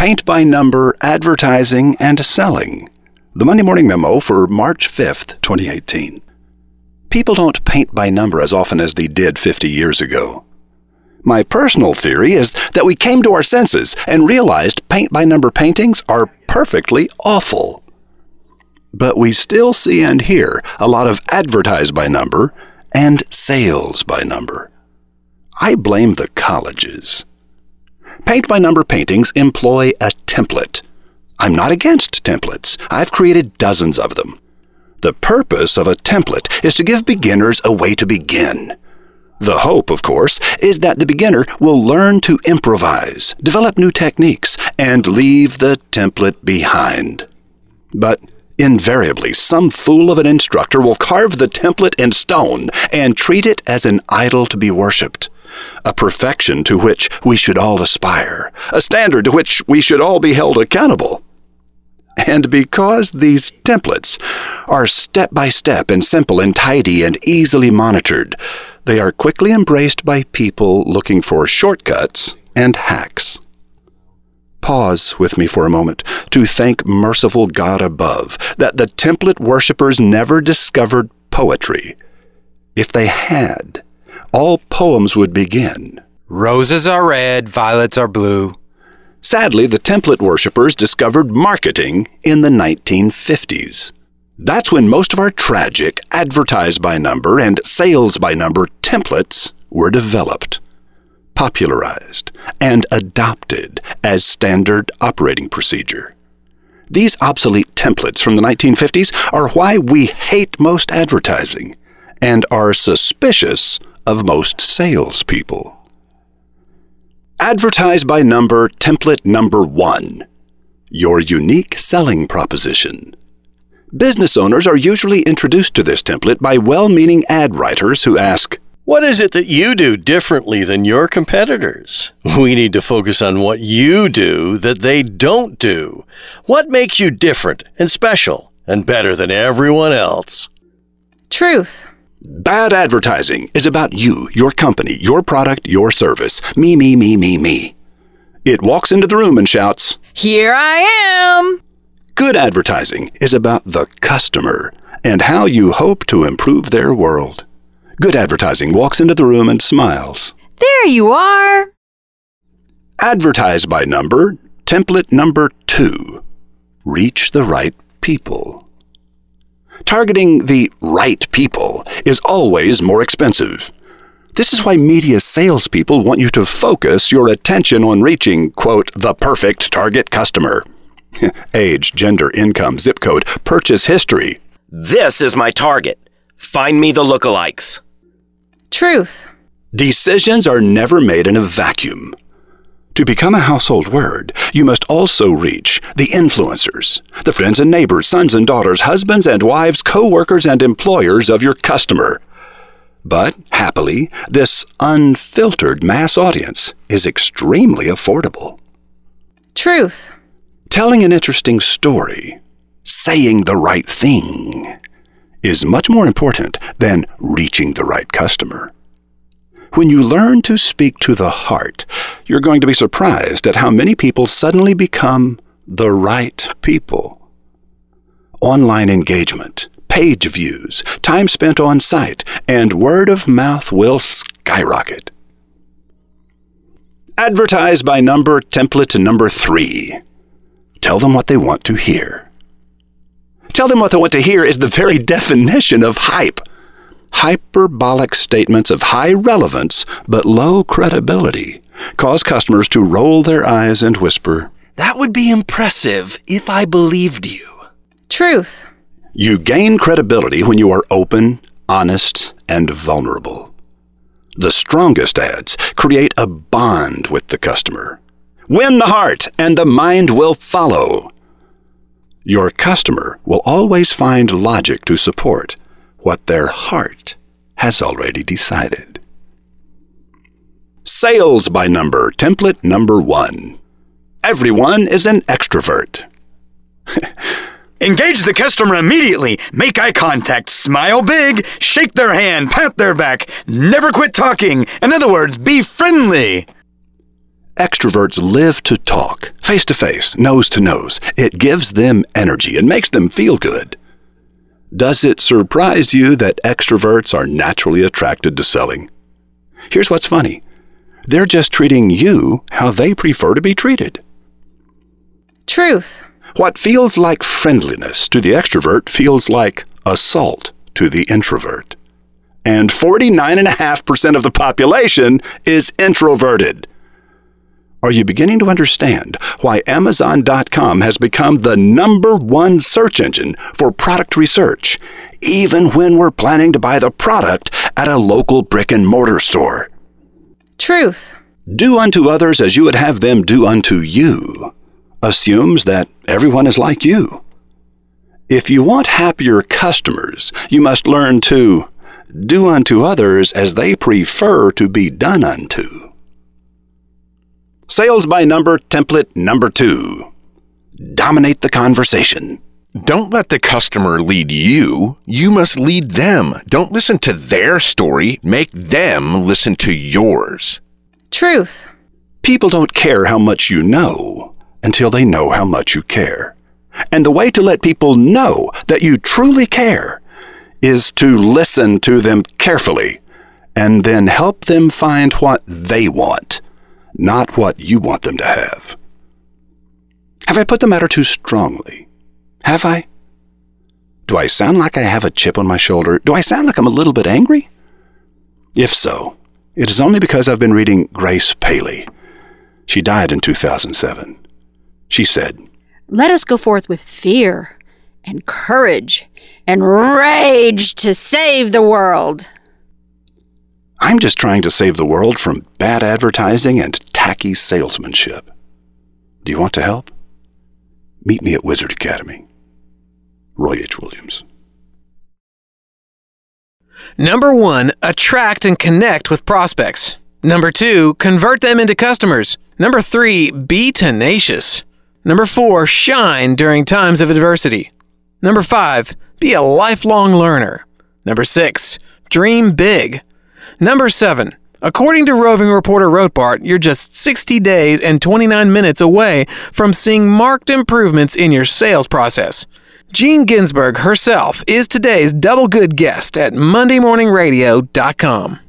Paint by Number Advertising and Selling. The Monday Morning Memo for March 5th, 2018. People don't paint by number as often as they did 50 years ago. My personal theory is that we came to our senses and realized paint by number paintings are perfectly awful. But we still see and hear a lot of advertise by number and sales by number. I blame the colleges. Paint by number paintings employ a template. I'm not against templates. I've created dozens of them. The purpose of a template is to give beginners a way to begin. The hope, of course, is that the beginner will learn to improvise, develop new techniques, and leave the template behind. But invariably, some fool of an instructor will carve the template in stone and treat it as an idol to be worshipped, a perfection to which we should all aspire, a standard to which we should all be held accountable. And because these templates are step by step and simple and tidy and easily monitored, they are quickly embraced by people looking for shortcuts and hacks. Pause with me for a moment to thank merciful God above that the template worshippers never discovered poetry. If they had, all poems would begin Roses are red, violets are blue. Sadly, the template worshippers discovered marketing in the 1950s. That's when most of our tragic advertise by number and sales by number templates were developed, popularized, and adopted as standard operating procedure. These obsolete templates from the 1950s are why we hate most advertising and are suspicious of most salespeople. Advertise by number template number one your unique selling proposition. Business owners are usually introduced to this template by well meaning ad writers who ask, What is it that you do differently than your competitors? We need to focus on what you do that they don't do. What makes you different and special and better than everyone else? Truth. Bad advertising is about you, your company, your product, your service. Me, me, me, me, me. It walks into the room and shouts, Here I am. Good advertising is about the customer and how you hope to improve their world. Good advertising walks into the room and smiles. There you are. Advertise by number, template number two. Reach the right people. Targeting the right people is always more expensive. This is why media salespeople want you to focus your attention on reaching, quote, the perfect target customer. Age, gender, income, zip code, purchase history. This is my target. Find me the lookalikes. Truth. Decisions are never made in a vacuum. To become a household word, you must also reach the influencers, the friends and neighbors, sons and daughters, husbands and wives, co workers and employers of your customer. But, happily, this unfiltered mass audience is extremely affordable. Truth. Telling an interesting story, saying the right thing, is much more important than reaching the right customer. When you learn to speak to the heart, you're going to be surprised at how many people suddenly become the right people. Online engagement, page views, time spent on site, and word of mouth will skyrocket. Advertise by number template number three. Tell them what they want to hear. Tell them what they want to hear is the very definition of hype. Hyperbolic statements of high relevance but low credibility cause customers to roll their eyes and whisper, That would be impressive if I believed you. Truth. You gain credibility when you are open, honest, and vulnerable. The strongest ads create a bond with the customer. Win the heart, and the mind will follow. Your customer will always find logic to support what their heart has already decided. Sales by number, template number one. Everyone is an extrovert. Engage the customer immediately. Make eye contact. Smile big. Shake their hand. Pat their back. Never quit talking. In other words, be friendly. Extroverts live to talk, face to face, nose to nose. It gives them energy and makes them feel good. Does it surprise you that extroverts are naturally attracted to selling? Here's what's funny they're just treating you how they prefer to be treated. Truth. What feels like friendliness to the extrovert feels like assault to the introvert. And 49.5% of the population is introverted. Are you beginning to understand why Amazon.com has become the number one search engine for product research, even when we're planning to buy the product at a local brick and mortar store? Truth. Do unto others as you would have them do unto you assumes that everyone is like you. If you want happier customers, you must learn to do unto others as they prefer to be done unto. Sales by number template number two. Dominate the conversation. Don't let the customer lead you. You must lead them. Don't listen to their story. Make them listen to yours. Truth. People don't care how much you know until they know how much you care. And the way to let people know that you truly care is to listen to them carefully and then help them find what they want, not what you want them to have. Have I put the matter too strongly? Have I? Do I sound like I have a chip on my shoulder? Do I sound like I'm a little bit angry? If so, it is only because I've been reading Grace Paley. She died in 2007. She said, Let us go forth with fear and courage and rage to save the world. I'm just trying to save the world from bad advertising and tacky salesmanship. Do you want to help? Meet me at Wizard Academy. Roy H. Williams. Number one, attract and connect with prospects. Number two, convert them into customers. Number three, be tenacious. Number four, shine during times of adversity. Number five, be a lifelong learner. Number six, dream big. Number seven, according to roving reporter Rotbart, you're just 60 days and 29 minutes away from seeing marked improvements in your sales process. Jean Ginsburg herself is today's double good guest at MondayMorningRadio.com.